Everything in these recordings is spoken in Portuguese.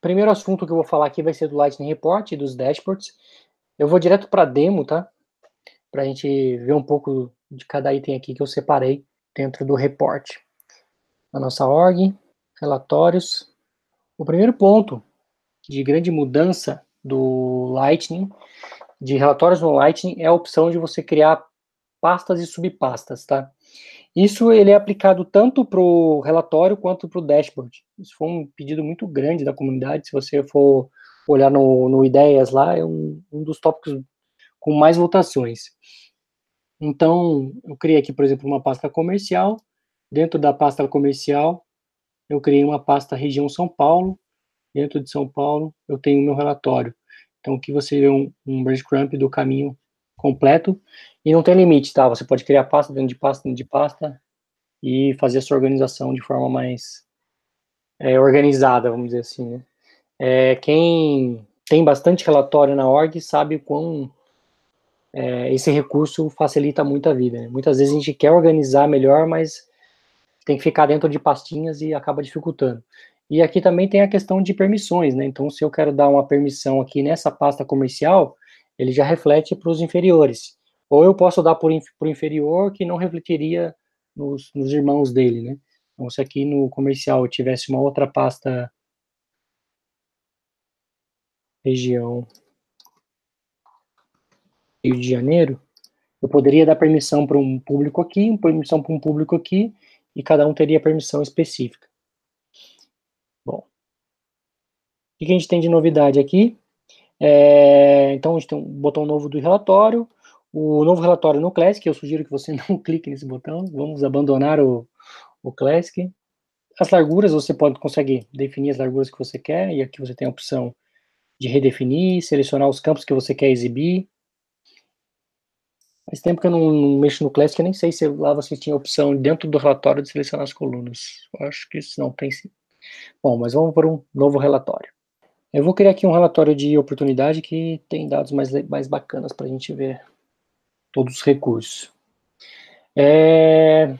primeiro assunto que eu vou falar aqui vai ser do Lightning Report e dos dashboards. Eu vou direto para demo, tá? Para a gente ver um pouco de cada item aqui que eu separei dentro do report. A nossa org, relatórios. O primeiro ponto de grande mudança do Lightning, de relatórios no Lightning, é a opção de você criar pastas e subpastas, tá? Isso ele é aplicado tanto para o relatório quanto para o dashboard. Isso foi um pedido muito grande da comunidade. Se você for olhar no, no Ideias lá, é um, um dos tópicos com mais votações. Então, eu criei aqui, por exemplo, uma pasta comercial. Dentro da pasta comercial, eu criei uma pasta região São Paulo. Dentro de São Paulo, eu tenho o meu relatório. Então, aqui você vê um, um breadcrumb do caminho completo. E não tem limite, tá? Você pode criar pasta dentro de pasta dentro de pasta e fazer a sua organização de forma mais é, organizada, vamos dizer assim, né? É, quem tem bastante relatório na org sabe o quão é, esse recurso facilita muito a vida. Né? Muitas vezes a gente quer organizar melhor, mas tem que ficar dentro de pastinhas e acaba dificultando. E aqui também tem a questão de permissões, né? Então, se eu quero dar uma permissão aqui nessa pasta comercial, ele já reflete para os inferiores. Ou eu posso dar por, por inferior que não refletiria nos, nos irmãos dele, né? Então, se aqui no comercial tivesse uma outra pasta região Rio de Janeiro, eu poderia dar permissão para um público aqui, permissão para um público aqui, e cada um teria permissão específica. Bom, o que a gente tem de novidade aqui? É, então, a gente tem um botão novo do relatório, o novo relatório no Classic, eu sugiro que você não clique nesse botão, vamos abandonar o, o Classic. As larguras, você pode consegue definir as larguras que você quer, e aqui você tem a opção de redefinir, selecionar os campos que você quer exibir. Faz tempo que eu não, mexo no Classic, eu nem sei se lá você tinha a opção dentro do relatório de selecionar as colunas. Eu acho que isso não tem sim. Bom, mas vamos para um novo relatório. Eu vou criar aqui um relatório de oportunidade que tem dados mais, mais bacanas para a gente ver todos os recursos. É,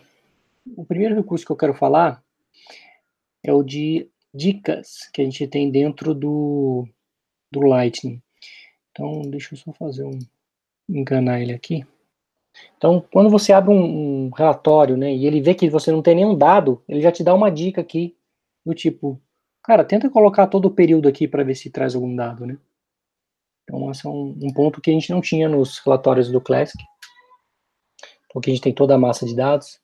o primeiro recurso que eu quero falar é o de dicas que a gente tem dentro do, do Lightning. Então, deixa eu só fazer um, enganar ele aqui. Então, quando você abre um, um relatório, né, e ele vê que você não tem nenhum dado, ele já te dá uma dica aqui, do tipo, Cara, tenta colocar todo o período aqui para ver se traz algum dado, né? Então, esse é um, um, ponto que a gente não tinha nos relatórios do Classic, porque a gente tem toda a massa de dados.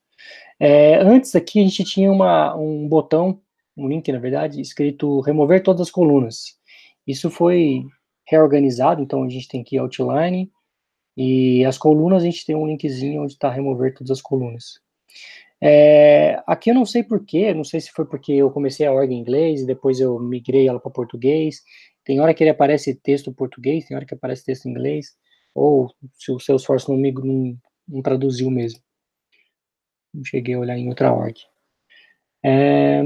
É, antes aqui a gente tinha uma, um botão, um link, na verdade, escrito remover todas as colunas. Isso foi reorganizado, então a gente tem aqui outline, e as colunas a gente tem um linkzinho onde está remover todas as colunas. É, aqui eu não sei porquê, não sei se foi porque eu comecei a org em inglês e depois eu migrei ela para português. Tem hora que ele aparece texto português, tem hora que aparece texto em inglês, ou se o seu esforço não, não, não traduziu mesmo. Não cheguei a olhar em outra org. É,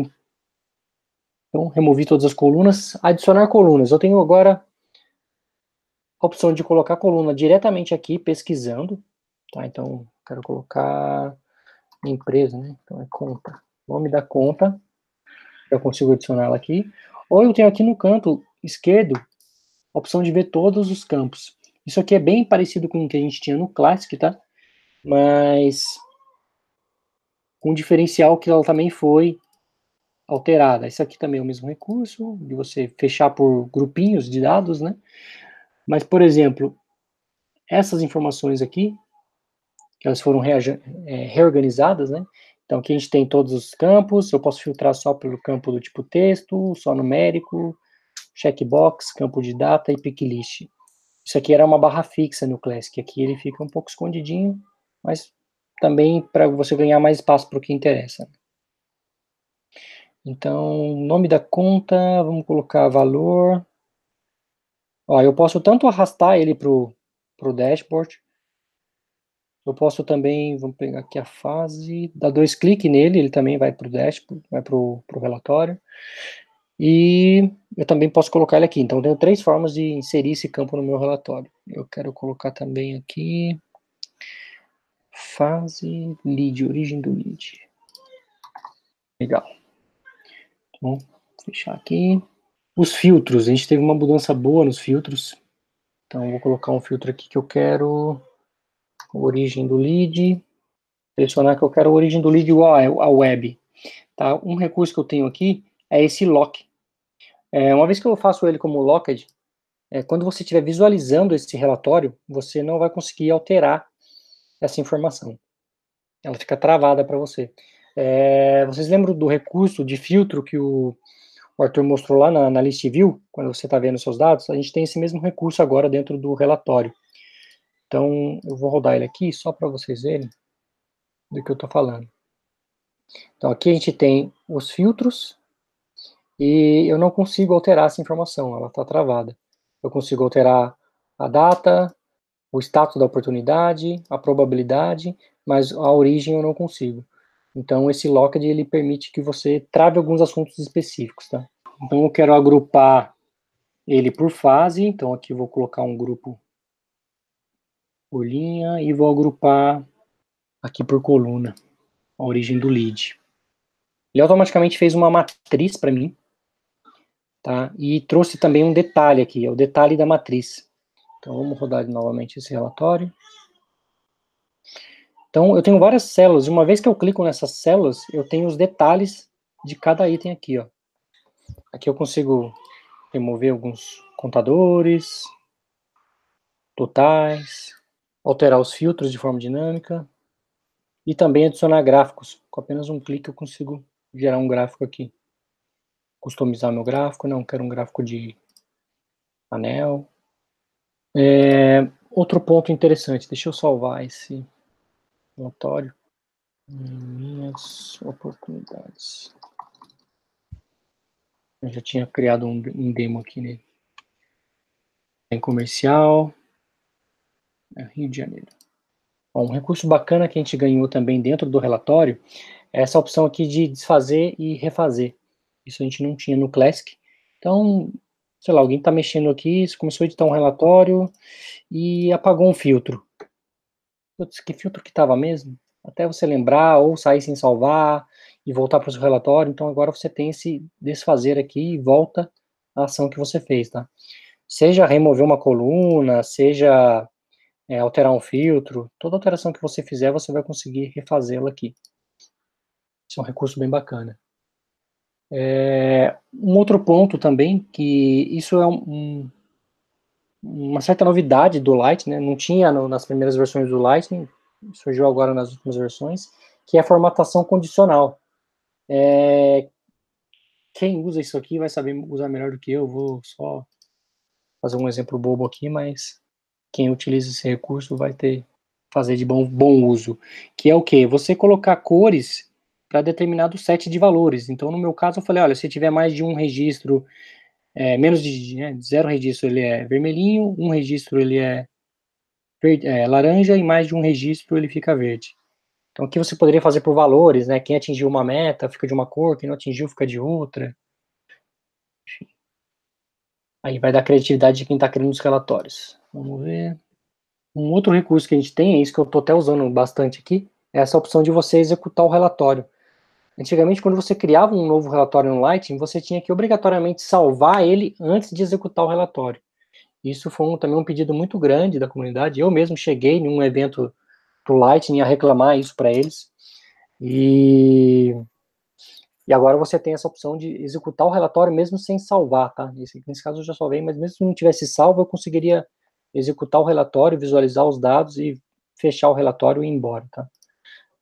então, removi todas as colunas. Adicionar colunas. Eu tenho agora a opção de colocar a coluna diretamente aqui, pesquisando. Tá? Então, quero colocar empresa, né? Então é conta. Nome da conta, eu consigo adicionar ela aqui. Ou eu tenho aqui no canto esquerdo a opção de ver todos os campos. Isso aqui é bem parecido com o que a gente tinha no Classic, tá? Mas com o diferencial que ela também foi alterada. Isso aqui também é o mesmo recurso, de você fechar por grupinhos de dados, né? Mas, por exemplo, essas informações aqui, elas foram é, reorganizadas, né? Então aqui a gente tem todos os campos, eu posso filtrar só pelo campo do tipo texto, só numérico, checkbox, campo de data e pick list. Isso aqui era uma barra fixa no Classic, aqui ele fica um pouco escondidinho, mas também para você ganhar mais espaço para o que interessa. Então, nome da conta, vamos colocar valor. Ó, eu posso tanto arrastar ele para o dashboard, eu posso também, vamos pegar aqui a fase, dar dois cliques nele, ele também vai para o dashboard, vai para o relatório. E eu também posso colocar ele aqui. Então, tenho três formas de inserir esse campo no meu relatório. Eu quero colocar também aqui fase lead, origem do lead. Legal. Então, fechar aqui. Os filtros, a gente teve uma mudança boa nos filtros. Então, vou colocar um filtro aqui que eu quero origem do lead, selecionar que eu quero a origem do lead igual a web. Tá? Um recurso que eu tenho aqui é esse lock. É, uma vez que eu faço ele como locked, é, quando você estiver visualizando esse relatório, você não vai conseguir alterar essa informação. Ela fica travada para você. É, vocês lembram do recurso de filtro que o, o Arthur mostrou lá na, na list view, quando você está vendo seus dados? A gente tem esse mesmo recurso agora dentro do relatório. Então, eu vou rodar ele aqui só para vocês verem do que eu estou falando. Então, aqui a gente tem os filtros e eu não consigo alterar essa informação, ela está travada. Eu consigo alterar a data, o status da oportunidade, a probabilidade, mas a origem eu não consigo. Então, esse locked, ele permite que você trave alguns assuntos específicos, tá? Então, eu quero agrupar ele por fase, então aqui eu vou colocar um grupo por linha e vou agrupar aqui por coluna, a origem do lead. Ele automaticamente fez uma matriz para mim, tá? E trouxe também um detalhe aqui, é o detalhe da matriz. Então, vamos rodar novamente esse relatório. Então, eu tenho várias células, uma vez que eu clico nessas células, eu tenho os detalhes de cada item aqui, ó. Aqui eu consigo remover alguns contadores, totais, alterar os filtros de forma dinâmica, e também adicionar gráficos. Com apenas um clique eu consigo gerar um gráfico aqui. Customizar meu gráfico, não, quero um gráfico de anel. É, outro ponto interessante, deixa eu salvar esse relatório. Minhas oportunidades. Eu já tinha criado um, um demo aqui nele. Tem comercial. É Rio de Janeiro. Bom, um recurso bacana que a gente ganhou também dentro do relatório é essa opção aqui de desfazer e refazer. Isso a gente não tinha no Classic. Então, sei lá, alguém está mexendo aqui, começou a editar um relatório e apagou um filtro. Putz, que filtro que estava mesmo? Até você lembrar, ou sair sem salvar e voltar para o seu relatório. Então agora você tem esse desfazer aqui e volta a ação que você fez, tá? Seja remover uma coluna, seja é, alterar um filtro, toda alteração que você fizer, você vai conseguir refazê-la aqui. Isso é um recurso bem bacana. É, um outro ponto também, que isso é um, uma certa novidade do Lightning, né? não tinha no, nas primeiras versões do Lightning, surgiu agora nas últimas versões, que é a formatação condicional. É, quem usa isso aqui vai saber usar melhor do que eu, vou só fazer um exemplo bobo aqui, mas quem utiliza esse recurso vai ter fazer de bom, bom uso, que é o que? Você colocar cores para determinado set de valores. Então, no meu caso, eu falei, olha, se tiver mais de um registro, é, menos de né, zero registro, ele é vermelhinho, um registro ele é, verde, é, laranja e mais de um registro ele fica verde. Então, aqui você poderia fazer por valores, né? Quem atingiu uma meta fica de uma cor, quem não atingiu fica de outra. Enfim. Aí vai dar criatividade de quem está criando os relatórios. Vamos ver. Um outro recurso que a gente tem, é isso que eu estou até usando bastante aqui, é essa opção de você executar o relatório. Antigamente, quando você criava um novo relatório no Lightning, você tinha que obrigatoriamente salvar ele antes de executar o relatório. Isso foi um, também um pedido muito grande da comunidade. Eu mesmo cheguei em um evento do Lightning a reclamar isso para eles. E, e agora você tem essa opção de executar o relatório mesmo sem salvar, tá? Nesse, nesse caso eu já salvei, mas mesmo se não tivesse salvo, eu conseguiria executar o relatório, visualizar os dados e fechar o relatório e ir embora, tá?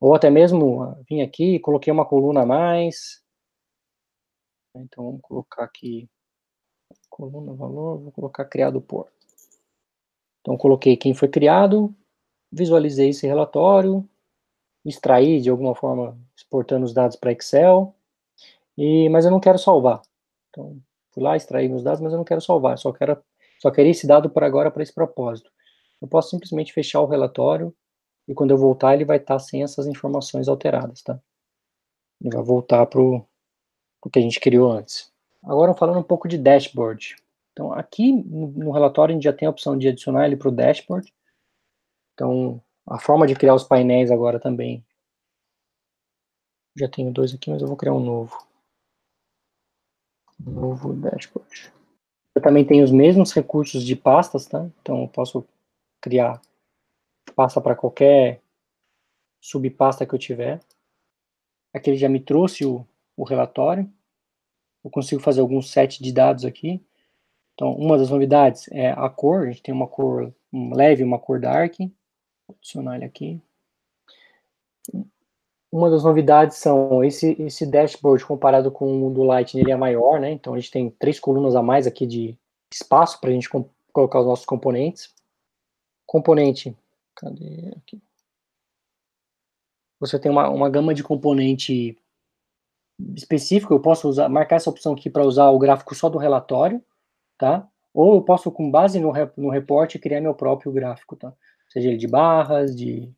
Ou até mesmo ah, vim aqui, coloquei uma coluna a mais. Então vamos colocar aqui coluna valor, vou colocar criado por. Então coloquei quem foi criado, visualizei esse relatório, extraí de alguma forma exportando os dados para Excel, e mas eu não quero salvar. Então fui lá extraí meus dados, mas eu não quero salvar, só quero só queria esse dado por agora para esse propósito. Eu posso simplesmente fechar o relatório e quando eu voltar ele vai estar sem essas informações alteradas, tá? Ele vai voltar para o que a gente criou antes. Agora falando um pouco de dashboard. Então aqui no relatório a gente já tem a opção de adicionar ele para o dashboard. Então a forma de criar os painéis agora também. Já tenho dois aqui, mas eu vou criar um novo. Novo dashboard. Eu também tenho os mesmos recursos de pastas, tá? Então eu posso criar pasta para qualquer subpasta que eu tiver. Aqui ele já me trouxe o, o relatório. Eu consigo fazer alguns set de dados aqui. Então, uma das novidades é a cor. A gente tem uma cor leve, uma cor dark. Vou adicionar ele aqui. Uma das novidades são esse, esse dashboard comparado com o do Lightning, ele é maior, né? Então a gente tem três colunas a mais aqui de espaço para a gente colocar os nossos componentes. Componente, cadê aqui? Você tem uma, uma gama de componente específico, eu posso usar, marcar essa opção aqui para usar o gráfico só do relatório, tá? Ou eu posso, com base no, no reporte, criar meu próprio gráfico, tá? Seja ele de barras, de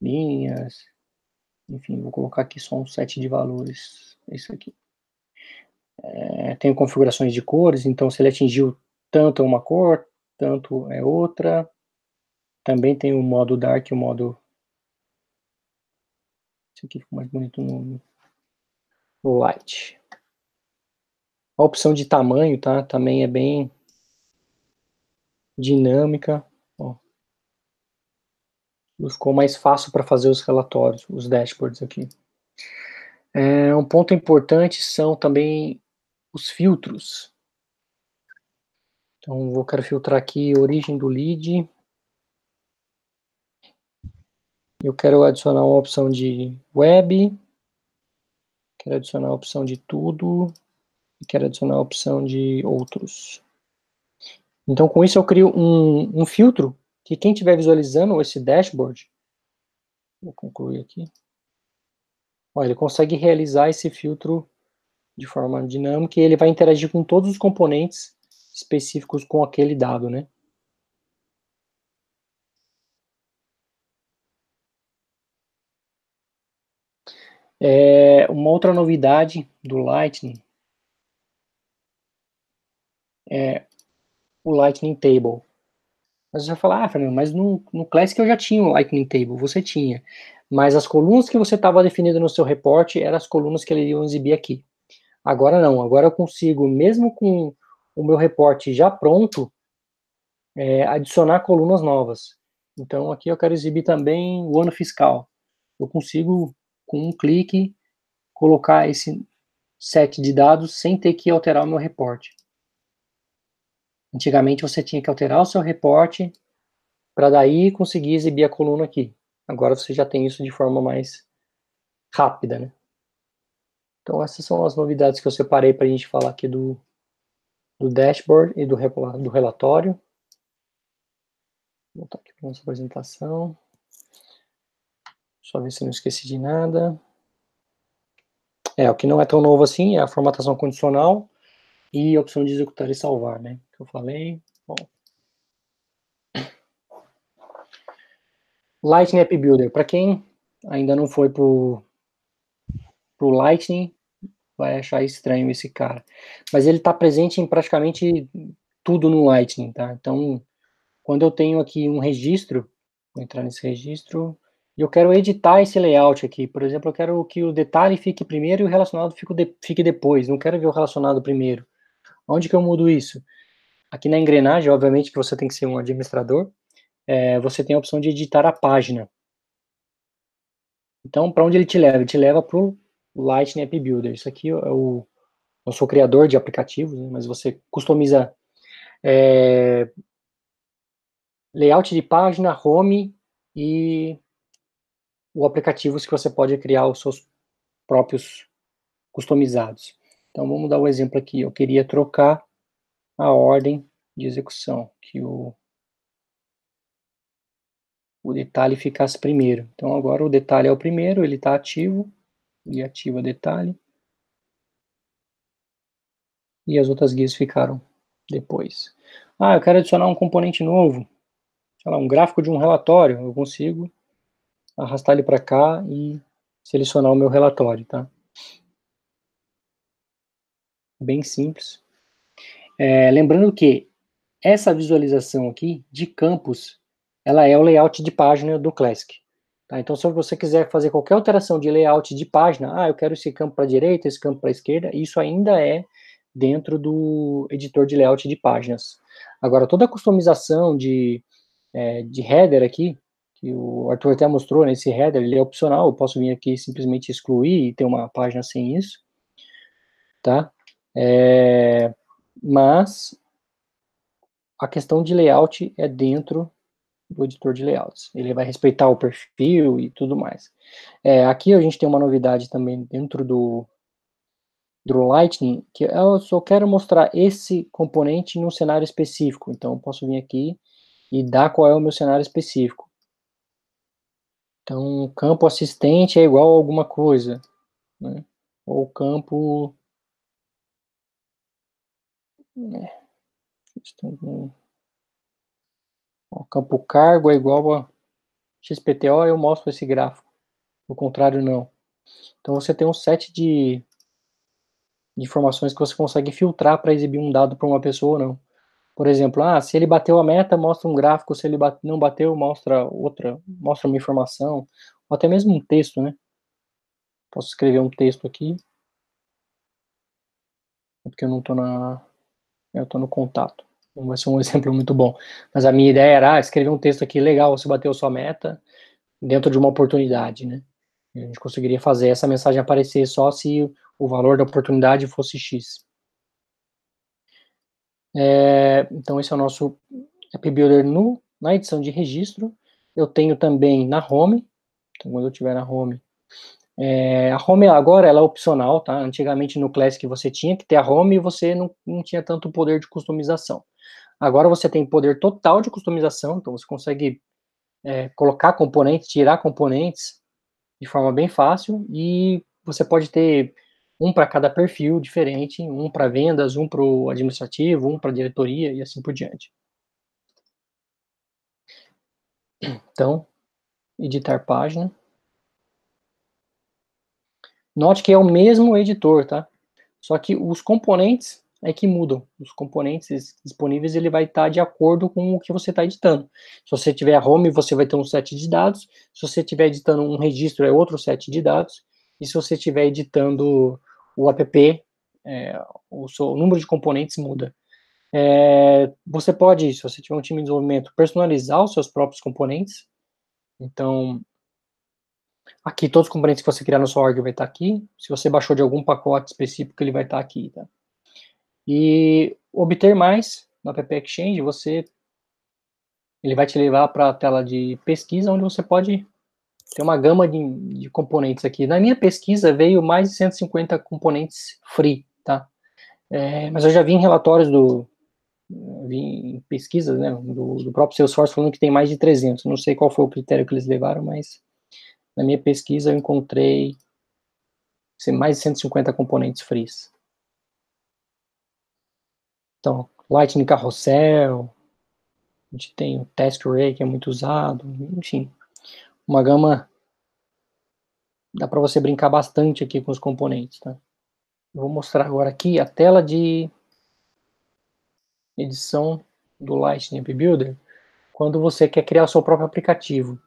linhas, enfim, vou colocar aqui só um set de valores, isso aqui. É, tenho configurações de cores, então se ele atingiu tanto é uma cor, tanto é outra. Também tem o modo dark e o modo... Esse aqui ficou mais bonito no, no light. A opção de tamanho, tá? Também é bem dinâmica. Ficou mais fácil para fazer os relatórios, os dashboards aqui. É, um ponto importante são também os filtros. Então, vou quero filtrar aqui origem do lead. Eu quero adicionar uma opção de web. Quero adicionar a opção de tudo. E quero adicionar a opção de outros. Então, com isso, eu crio um, um filtro que quem estiver visualizando esse dashboard, vou concluir aqui, ó, ele consegue realizar esse filtro de forma dinâmica e ele vai interagir com todos os componentes específicos com aquele dado, né? É, uma outra novidade do Lightning é o Lightning Table. Mas você vai falar, ah, Fernando, mas no, no Classic eu já tinha o Lightning Table, você tinha. Mas as colunas que você estava definindo no seu reporte eram as colunas que ele ia exibir aqui. Agora não, agora eu consigo, mesmo com o meu reporte já pronto, é, adicionar colunas novas. Então aqui eu quero exibir também o ano fiscal. Eu consigo, com um clique, colocar esse set de dados sem ter que alterar o meu reporte. Antigamente você tinha que alterar o seu reporte para daí conseguir exibir a coluna aqui. Agora você já tem isso de forma mais rápida, né? Então essas são as novidades que eu separei para a gente falar aqui do, do dashboard e do, do relatório. Vou voltar aqui para nossa apresentação. Só ver se não esqueci de nada. É, o que não é tão novo assim é a formatação condicional e a opção de executar e salvar, né? Que eu falei. Bom. Lightning App Builder. Para quem ainda não foi pro, pro Lightning, vai achar estranho esse cara. Mas ele está presente em praticamente tudo no Lightning, tá? Então, quando eu tenho aqui um registro, vou entrar nesse registro, e eu quero editar esse layout aqui. Por exemplo, eu quero que o detalhe fique primeiro e o relacionado fique, de, fique depois. Não quero ver o relacionado primeiro. Onde que eu mudo isso? Aqui na engrenagem, obviamente que você tem que ser um administrador, é, você tem a opção de editar a página. Então, para onde ele te leva? Ele te leva para o Lightning App Builder. Isso aqui é o... Eu sou criador de aplicativos, né, mas você customiza é, layout de página, home e o aplicativos que você pode criar os seus próprios customizados. Então, vamos dar um exemplo aqui. Eu queria trocar a ordem de execução, que o, o detalhe ficasse primeiro. Então, agora o detalhe é o primeiro, ele está ativo, e ativa detalhe. E as outras guias ficaram depois. Ah, eu quero adicionar um componente novo, sei lá, um gráfico de um relatório, eu consigo arrastar ele para cá e selecionar o meu relatório, tá? Bem simples. É, lembrando que essa visualização aqui de campos, ela é o layout de página do Classic. Tá? Então, se você quiser fazer qualquer alteração de layout de página, ah, eu quero esse campo para a direita, esse campo para a esquerda, isso ainda é dentro do editor de layout de páginas. Agora, toda a customização de, é, de header aqui, que o Arthur até mostrou nesse header, ele é opcional, eu posso vir aqui simplesmente excluir e ter uma página sem isso, tá? É, mas a questão de layout é dentro do editor de layouts. Ele vai respeitar o perfil e tudo mais. É, aqui a gente tem uma novidade também dentro do, do Lightning, que eu só quero mostrar esse componente num cenário específico. Então, eu posso vir aqui e dar qual é o meu cenário específico. Então, campo assistente é igual a alguma coisa. Né? Ou campo... É. Campo cargo é igual a XPTO, eu mostro esse gráfico. O contrário, não. Então, você tem um set de, de informações que você consegue filtrar para exibir um dado para uma pessoa ou não. Por exemplo, ah, se ele bateu a meta, mostra um gráfico, se ele bate, não bateu, mostra outra, mostra uma informação, ou até mesmo um texto, né? Posso escrever um texto aqui. É porque eu não estou na... Eu estou no contato. Não vai ser um exemplo muito bom. Mas a minha ideia era ah, escrever um texto aqui legal, você bateu sua meta dentro de uma oportunidade, né? A gente conseguiria fazer essa mensagem aparecer só se o valor da oportunidade fosse X. É, então, esse é o nosso App Builder no, na edição de registro. Eu tenho também na Home, então quando eu estiver na Home, é, a Home agora ela é opcional, tá? Antigamente no Classic você tinha que ter a Home e você não, não tinha tanto poder de customização. Agora você tem poder total de customização, então você consegue é, colocar componentes, tirar componentes de forma bem fácil e você pode ter um para cada perfil diferente, um para vendas, um para o administrativo, um para diretoria e assim por diante. Então, editar página. Note que é o mesmo editor, tá? Só que os componentes é que mudam. Os componentes disponíveis ele vai estar de acordo com o que você está editando. Se você tiver home, você vai ter um set de dados. Se você estiver editando um registro, é outro set de dados. E se você estiver editando o app, é, o, seu, o número de componentes muda. É, você pode, se você tiver um time de desenvolvimento, personalizar os seus próprios componentes. Então, aqui todos os componentes que você criar no seu org vai estar aqui. Se você baixou de algum pacote específico, ele vai estar aqui, tá? E obter mais no App Exchange, você ele vai te levar para a tela de pesquisa, onde você pode tem uma gama de, de, componentes aqui. Na minha pesquisa veio mais de 150 componentes free, tá? É, mas eu já vi em relatórios do, vi pesquisas, né, do, do, próprio Salesforce falando que tem mais de 300. Não sei qual foi o critério que eles levaram, mas na minha pesquisa eu encontrei mais de 150 componentes free. Então, Lightning Carrossel, a gente tem o Task Array, que é muito usado, enfim uma gama, dá para você brincar bastante aqui com os componentes, tá? Eu vou mostrar agora aqui a tela de edição do Lightning App Builder, quando você quer criar o seu próprio aplicativo.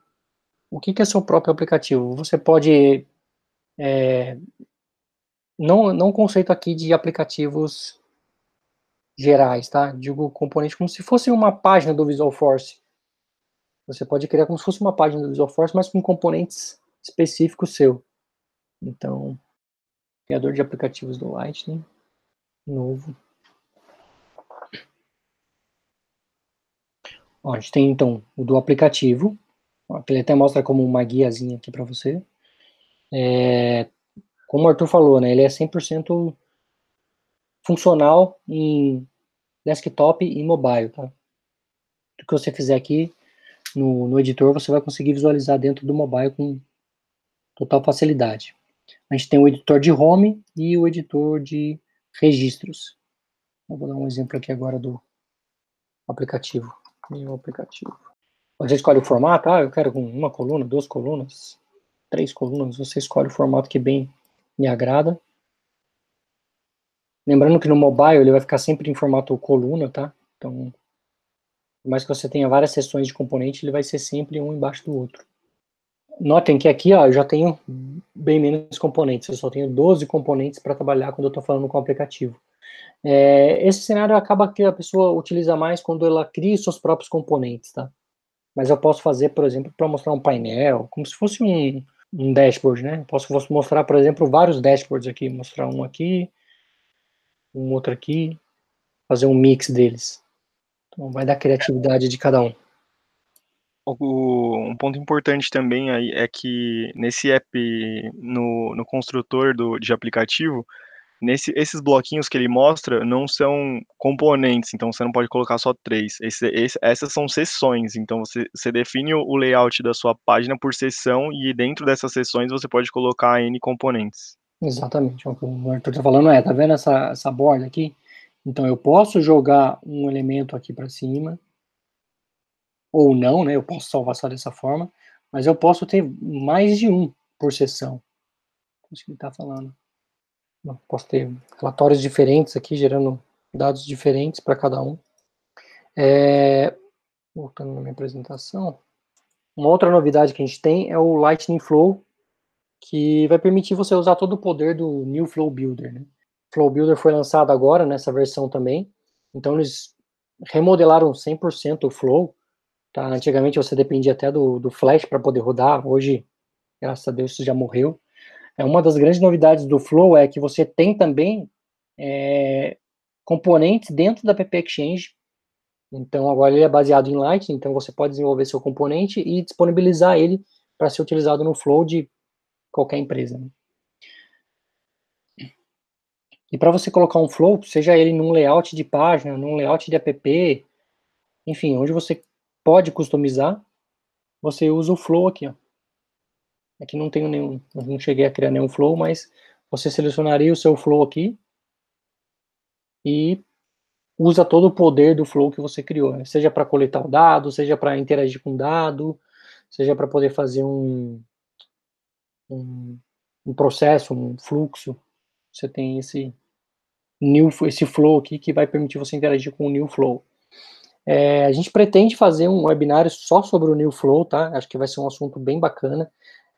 O que, é seu próprio aplicativo? Você pode, é, não, não conceito aqui de aplicativos gerais, tá? Digo componente como se fosse uma página do Visual Force. Você pode criar como se fosse uma página do Visual Force, mas com componentes específicos seu. Então, criador de aplicativos do Lightning, novo. Ó, a gente tem então o do aplicativo, ele até mostra como uma guiazinha aqui para você. É, como o Arthur falou, né, ele é 100% funcional em desktop e mobile, tá? O que você fizer aqui, no, no editor, você vai conseguir visualizar dentro do mobile com total facilidade. A gente tem o editor de home e o editor de registros. Eu vou dar um exemplo aqui agora do aplicativo. Meu aplicativo. Você escolhe o formato, ah, eu quero uma coluna, duas colunas, três colunas, você escolhe o formato que bem me agrada. Lembrando que no mobile ele vai ficar sempre em formato coluna, tá? Então, por mais que você tenha várias seções de componente, ele vai ser sempre um embaixo do outro. Notem que aqui ó, eu já tenho bem menos componentes, eu só tenho 12 componentes para trabalhar quando eu estou falando com o aplicativo. É, esse cenário acaba que a pessoa utiliza mais quando ela cria seus próprios componentes, tá? Mas eu posso fazer, por exemplo, para mostrar um painel, como se fosse um, um dashboard, né? Posso mostrar, por exemplo, vários dashboards aqui, mostrar um aqui, um outro aqui, fazer um mix deles. Então vai dar criatividade de cada um. Um ponto importante também aí é que nesse app, no, no construtor do, de aplicativo, nesse, esses bloquinhos que ele mostra não são componentes, então você não pode colocar só três. Esse, esse, essas são sessões, então você, você define o layout da sua página por sessão e dentro dessas sessões você pode colocar N componentes. Exatamente, o que o Arthur está falando é, tá vendo essa, essa borda aqui? Então eu posso jogar um elemento aqui para cima, ou não, né? Eu posso salvar só dessa forma, mas eu posso ter mais de um por sessão. Isso que ele está falando. Posso ter relatórios diferentes aqui, gerando dados diferentes para cada um. É, voltando na minha apresentação, uma outra novidade que a gente tem é o Lightning Flow, que vai permitir você usar todo o poder do New Flow Builder. Né? Flow Builder foi lançado agora nessa versão também, então eles remodelaram 100% o Flow, Tá? Antigamente você dependia até do, do Flash para poder rodar, hoje, graças a Deus, isso já morreu. É, uma das grandes novidades do Flow é que você tem também é, componentes dentro da PP Exchange. Então, agora ele é baseado em Lightning, então você pode desenvolver seu componente e disponibilizar ele para ser utilizado no Flow de qualquer empresa. Né? E para você colocar um Flow, seja ele num layout de página, num layout de app, enfim, onde você pode customizar, você usa o flow aqui, ó. Aqui não tenho nenhum, não cheguei a criar nenhum flow, mas você selecionaria o seu flow aqui e usa todo o poder do flow que você criou, né? seja para coletar o dado, seja para interagir com o dado, seja para poder fazer um, um, um, processo, um fluxo. Você tem esse new, esse flow aqui que vai permitir você interagir com o new flow. É, a gente pretende fazer um webinário só sobre o New Flow, tá? Acho que vai ser um assunto bem bacana.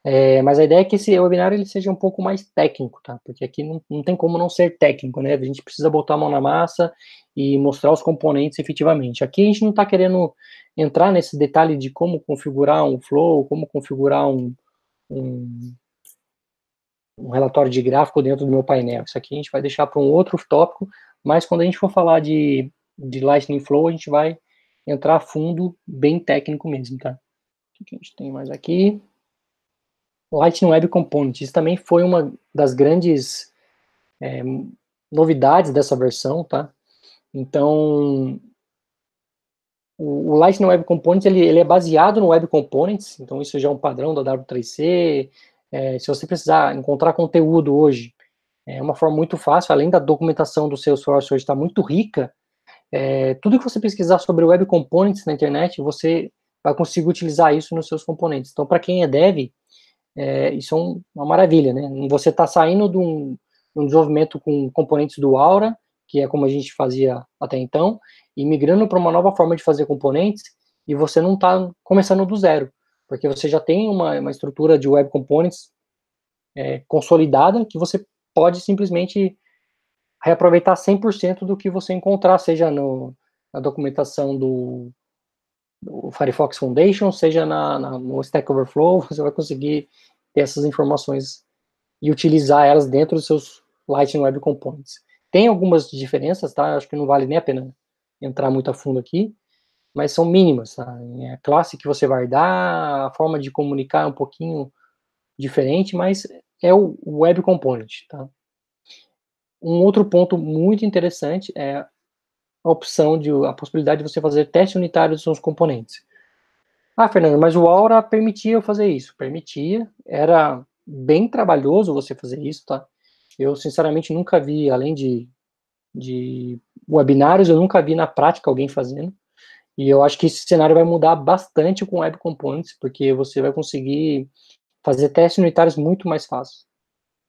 É, mas a ideia é que esse webinário ele seja um pouco mais técnico, tá? Porque aqui não, não tem como não ser técnico, né? A gente precisa botar a mão na massa e mostrar os componentes efetivamente. Aqui a gente não está querendo entrar nesse detalhe de como configurar um flow, como configurar um, um, um relatório de gráfico dentro do meu painel. Isso aqui a gente vai deixar para um outro tópico, mas quando a gente for falar de de Lightning Flow, a gente vai entrar a fundo, bem técnico mesmo, tá? O que a gente tem mais aqui? Lightning Web Component. Isso também foi uma das grandes é, novidades dessa versão, tá? Então, o, Lightning Web Component, ele, ele, é baseado no Web Components, então isso já é um padrão da W3C. É, se você precisar encontrar conteúdo hoje, é uma forma muito fácil, além da documentação do Salesforce hoje está muito rica, é, tudo que você pesquisar sobre Web Components na internet, você vai conseguir utilizar isso nos seus componentes. Então, para quem é dev, é, isso é uma maravilha, né? Você está saindo de um, de um, desenvolvimento com componentes do Aura, que é como a gente fazia até então, e migrando para uma nova forma de fazer componentes, e você não está começando do zero, porque você já tem uma, uma estrutura de Web Components é, consolidada que você pode simplesmente reaproveitar 100% do que você encontrar, seja no, na documentação do, do, Firefox Foundation, seja na, na, no Stack Overflow, você vai conseguir ter essas informações e utilizar elas dentro dos seus Lightning Web Components. Tem algumas diferenças, tá? Acho que não vale nem a pena entrar muito a fundo aqui, mas são mínimas, tá? É a classe que você vai dar, a forma de comunicar é um pouquinho diferente, mas é o Web Component, tá? Um outro ponto muito interessante é a opção de a possibilidade de você fazer teste unitário dos seus componentes. Ah, Fernando, mas o Aura permitia eu fazer isso. Permitia, era bem trabalhoso você fazer isso, tá? Eu, sinceramente, nunca vi, além de, de webinários, eu nunca vi na prática alguém fazendo. E eu acho que esse cenário vai mudar bastante com Web Components, porque você vai conseguir fazer testes unitários muito mais fáceis.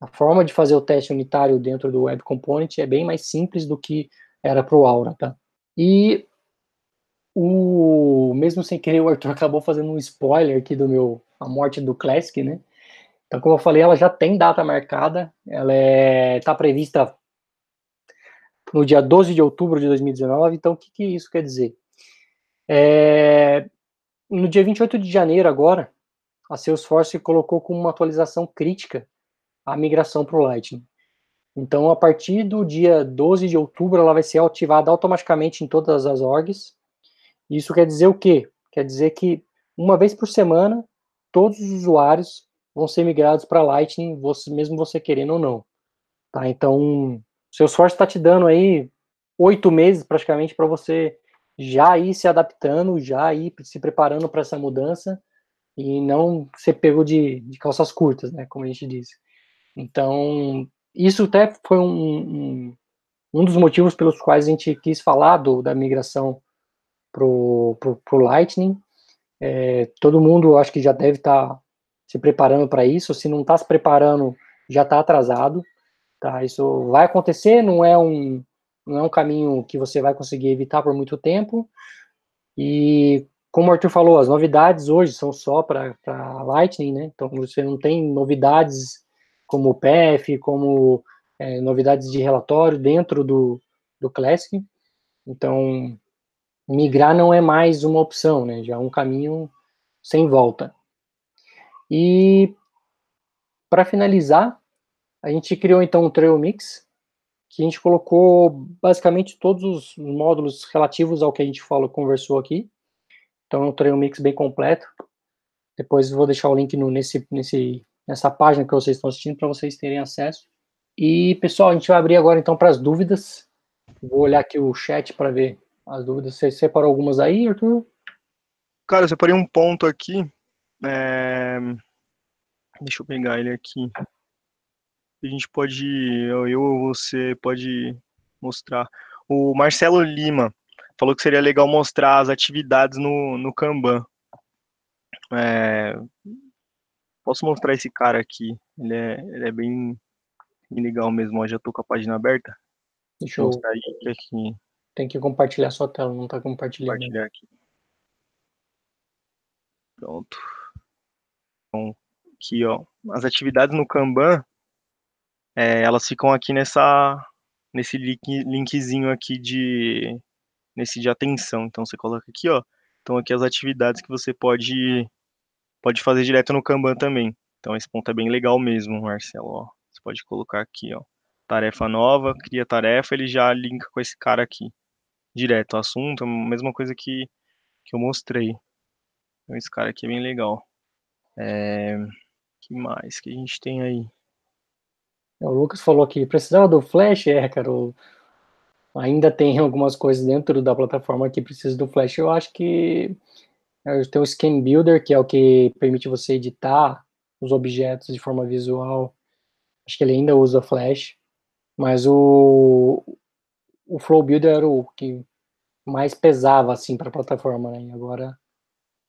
A forma de fazer o teste unitário dentro do Web Component é bem mais simples do que era para o Aura, tá? E o mesmo sem querer o Arthur acabou fazendo um spoiler aqui do meu a morte do Classic, né? Então, como eu falei, ela já tem data marcada, ela está é, tá prevista no dia 12 de outubro de 2019. Então, o que, que isso quer dizer? É, no dia 28 de janeiro, agora, a Salesforce colocou como uma atualização crítica a migração para o Lightning. Então, a partir do dia 12 de outubro, ela vai ser ativada automaticamente em todas as orgs. Isso quer dizer o quê? Quer dizer que uma vez por semana, todos os usuários vão ser migrados para Lightning, você, mesmo você querendo ou não. Tá? Então, o Salesforce está te dando aí oito meses praticamente para você já ir se adaptando, já ir se preparando para essa mudança e não ser pego de, de calças curtas, né, como a gente disse. Então, isso até foi um, um, um, dos motivos pelos quais a gente quis falar do, da migração pro, pro, pro Lightning. É, todo mundo acho que já deve estar tá se preparando para isso. Se não está se preparando, já está atrasado. Tá? Isso vai acontecer, não é um não é um caminho que você vai conseguir evitar por muito tempo. E como o Arthur falou, as novidades hoje são só para Lightning, né? Então você não tem novidades como o PF, como é, novidades de relatório dentro do, do Classic. Então, migrar não é mais uma opção, né? Já é um caminho sem volta. E para finalizar, a gente criou então um Trail Mix, que a gente colocou basicamente todos os módulos relativos ao que a gente falou, conversou aqui. Então é um Trail Mix bem completo. Depois vou deixar o link no, nesse, nesse nessa página que vocês estão assistindo para vocês terem acesso. E, pessoal, a gente vai abrir agora então para as dúvidas. Vou olhar aqui o chat para ver as dúvidas. Você separou algumas aí, Arthur? Cara, eu separei um ponto aqui. É... Deixa eu pegar ele aqui. A gente pode, eu ou você pode mostrar. O Marcelo Lima falou que seria legal mostrar as atividades no, no Kanban. É, Posso mostrar esse cara aqui? Ele é, ele é bem, bem legal mesmo. Ó, já tô com a página aberta. Deixa eu mostrar que aqui. Tem que compartilhar sua tela, não tá compartilhando. Compartilhar aqui. Pronto. Então, aqui, ó. As atividades no Kanban, é, elas ficam aqui nessa, nesse link, linkzinho aqui de, nesse de atenção. Então, você coloca aqui, ó. Então, aqui as atividades que você pode pode fazer direto no Kanban também. Então esse ponto é bem legal mesmo, Marcelo. Ó. Você pode colocar aqui, ó, tarefa nova, cria tarefa, ele já linka com esse cara aqui, direto. O assunto, a mesma coisa que, que eu mostrei. Então esse cara aqui é bem legal. É... que mais que a gente tem aí? É, o Lucas falou aqui, precisava do Flash? É, cara, o... ainda tem algumas coisas dentro da plataforma que precisa do Flash. Eu acho que é, tem o Scan Builder, que é o que permite você editar os objetos de forma visual. Acho que ele ainda usa Flash, mas o, o Flow Builder era o que mais pesava assim para a plataforma, né? E agora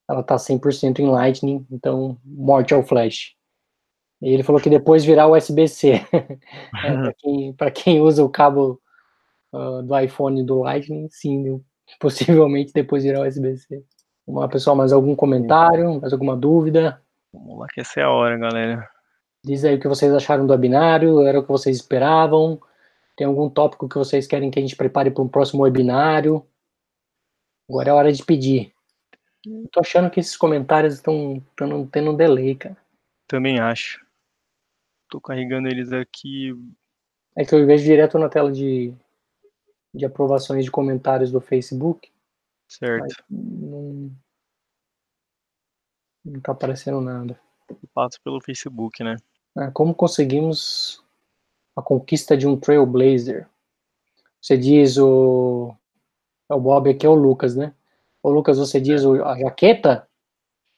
ela está 100% em Lightning, então morte ao Flash. E ele falou que depois virar USB-C. é, para quem, quem, usa o cabo uh, do iPhone do Lightning, sim, possivelmente depois virar USB-C. Vamos lá, pessoal, mais algum comentário, mais alguma dúvida? Vamos lá, que essa é a hora, galera. Diz aí o que vocês acharam do webinário, era o que vocês esperavam? Tem algum tópico que vocês querem que a gente prepare para um próximo webinário? Agora é hora de pedir. Eu tô achando que esses comentários estão tendo um delay, cara. Também acho. Tô carregando eles aqui. É que eu vejo direto na tela de, de aprovações de comentários do Facebook. Certo. Não, não tá aparecendo nada. Passo pelo Facebook, né? É, como conseguimos a conquista de um Trailblazer? Você diz o. É o Bob aqui é o Lucas, né? O Lucas, você diz o, a jaqueta?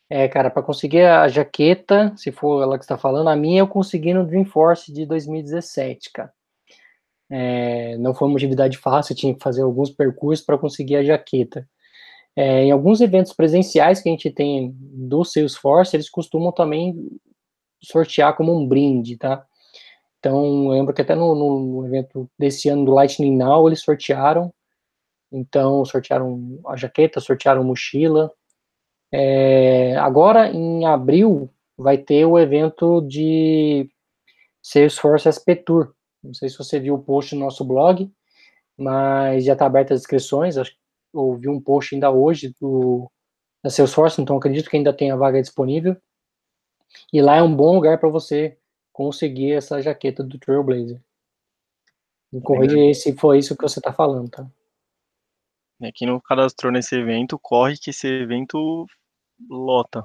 É, cara, para conseguir a jaqueta, se for ela que está falando, a minha eu consegui no Dreamforce de 2017, cara. É, não foi uma atividade fácil, tinha que fazer alguns percursos para conseguir a jaqueta. É, em alguns eventos presenciais que a gente tem do Salesforce, eles costumam também sortear como um brinde, tá? Então, lembro que até no, no, evento desse ano do Lightning Now, eles sortearam. Então, sortearam a jaqueta, sortearam mochila. É, agora, em abril, vai ter o evento de Salesforce SP Tour. Não sei se você viu o post no nosso blog. mas já está aberta as inscrições. Acho ouvi um post ainda hoje do da Salesforce, então acredito que ainda tem a vaga disponível. E lá é um bom lugar para você conseguir essa jaqueta do Trailblazer. Me corrija se foi isso que você está falando, tá? É, quem não cadastrou nesse evento, corre que esse evento lota.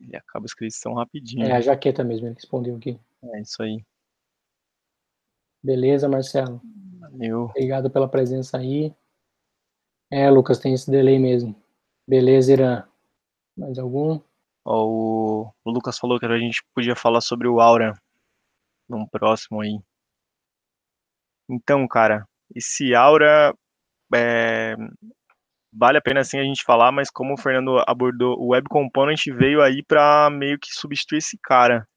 Ele acaba a inscrição rapidinho. É a jaqueta mesmo, ele respondeu aqui. É isso aí. Beleza, Marcelo. Valeu. Obrigado pela presença aí. É, Lucas, tem esse delay mesmo. Beleza, Irã. Mais algum? O Lucas falou que a gente podia falar sobre o Aura num próximo aí. Então, cara, esse Aura é, vale a pena sim a gente falar, mas como o Fernando abordou, o Web Component veio aí para meio que substituir esse cara.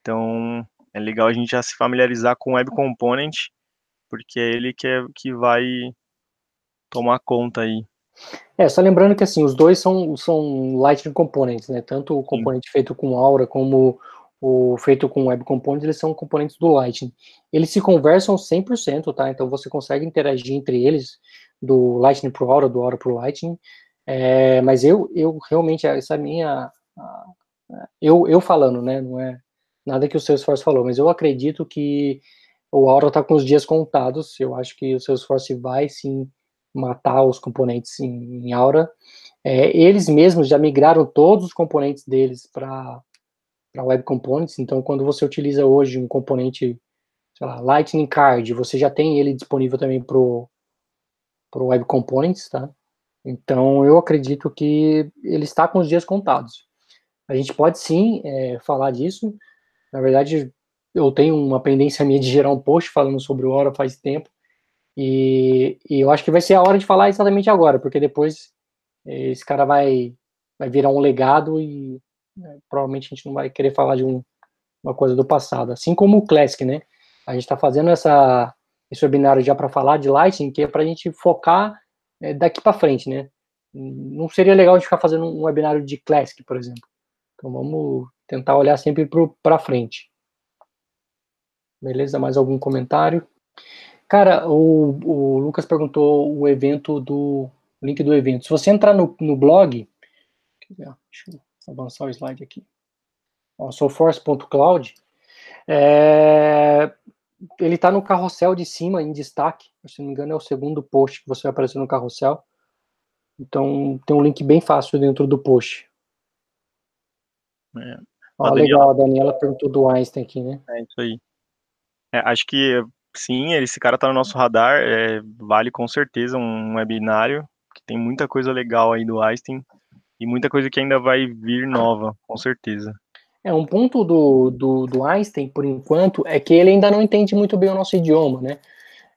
Então, é legal a gente já se familiarizar com o Web Component, porque é ele que, é, que vai tomar conta aí. É, só lembrando que assim, os dois são, são Lightning Components, né? Tanto o componente Sim. feito com Aura como o feito com Web Components, eles são componentes do Lightning. Eles se conversam 100%, tá? Então você consegue interagir entre eles, do Lightning pro Aura, do Aura pro Lightning. É, mas eu, eu realmente, essa é minha. Eu, eu falando, né? Não é nada que o Salesforce falou, mas eu acredito que o Aura está com os dias contados. Eu acho que o Salesforce vai sim matar os componentes em, em Aura. É, eles mesmos já migraram todos os componentes deles para Web Components, então quando você utiliza hoje um componente, sei lá, Lightning Card, você já tem ele disponível também para o Web Components, tá? Então eu acredito que ele está com os dias contados. A gente pode sim é, falar disso. Na verdade, eu tenho uma pendência minha de gerar um post falando sobre o Aura faz tempo, e, e, eu acho que vai ser a hora de falar exatamente agora, porque depois esse cara vai, vai virar um legado e né, provavelmente a gente não vai querer falar de um, uma coisa do passado. Assim como o Classic, né? A gente está fazendo essa, esse webinário já para falar de Lightning, que é para a gente focar é, daqui para frente, né? Não seria legal a gente ficar fazendo um webinário de Classic, por exemplo. Então vamos tentar olhar sempre para frente. Beleza? Mais algum comentário? Cara, o, o Lucas perguntou o evento do link do evento. Se você entrar no, no blog, deixa eu avançar o slide aqui. source.cloud, é, ele está no carrossel de cima, em destaque. Se não me engano, é o segundo post que você vai aparecer no carrossel. Então, tem um link bem fácil dentro do post. É. Ó, legal, a Daniela perguntou do Einstein aqui, né? É isso aí. É, acho que sim, esse cara tá no nosso radar, é, vale com certeza um webinário, que tem muita coisa legal aí do Einstein, e muita coisa que ainda vai vir nova, com certeza. É, um ponto do, do, do Einstein, por enquanto, é que ele ainda não entende muito bem o nosso idioma, né?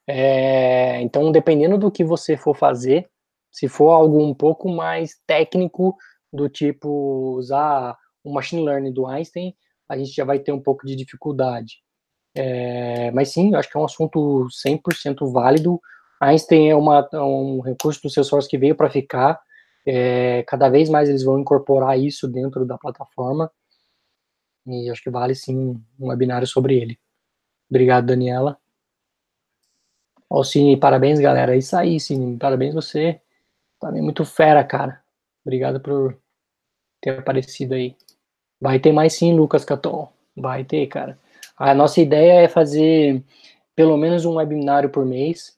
É, então, dependendo do que você for fazer, se for algo um pouco mais técnico, do tipo usar o machine learning do Einstein, a gente já vai ter um pouco de dificuldade. É, mas sim, acho que é um assunto 100% válido. Einstein é, uma, é um recurso do Salesforce que veio para ficar. É, cada vez mais eles vão incorporar isso dentro da plataforma. E acho que vale sim um webinário sobre ele. Obrigado, Daniela. Ó, Cine, parabéns, galera. É isso aí, Cine. Parabéns você. Também muito fera, cara. Obrigado por ter aparecido aí. Vai ter mais sim, Lucas Caton. Vai ter, cara. A nossa ideia é fazer pelo menos um webinário por mês.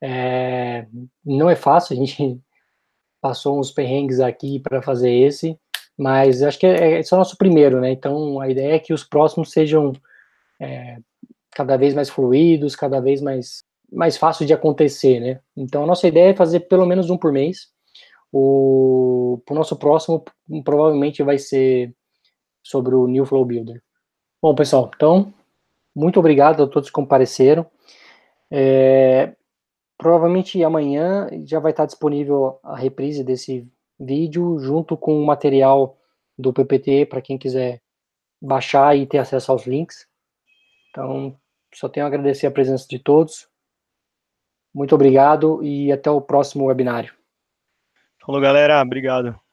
É, não é fácil, a gente passou uns perrengues aqui para fazer esse, mas acho que é, é só nosso primeiro, né? Então a ideia é que os próximos sejam é, cada vez mais fluidos, cada vez mais, mais fácil de acontecer, né? Então a nossa ideia é fazer pelo menos um por mês. O nosso próximo provavelmente vai ser sobre o New Flow Builder. Bom, pessoal, então, muito obrigado a todos que compareceram. É, provavelmente amanhã já vai estar disponível a reprise desse vídeo, junto com o material do PPT, para quem quiser baixar e ter acesso aos links. Então, só tenho a agradecer a presença de todos. Muito obrigado e até o próximo webinário. Falou, galera. Obrigado.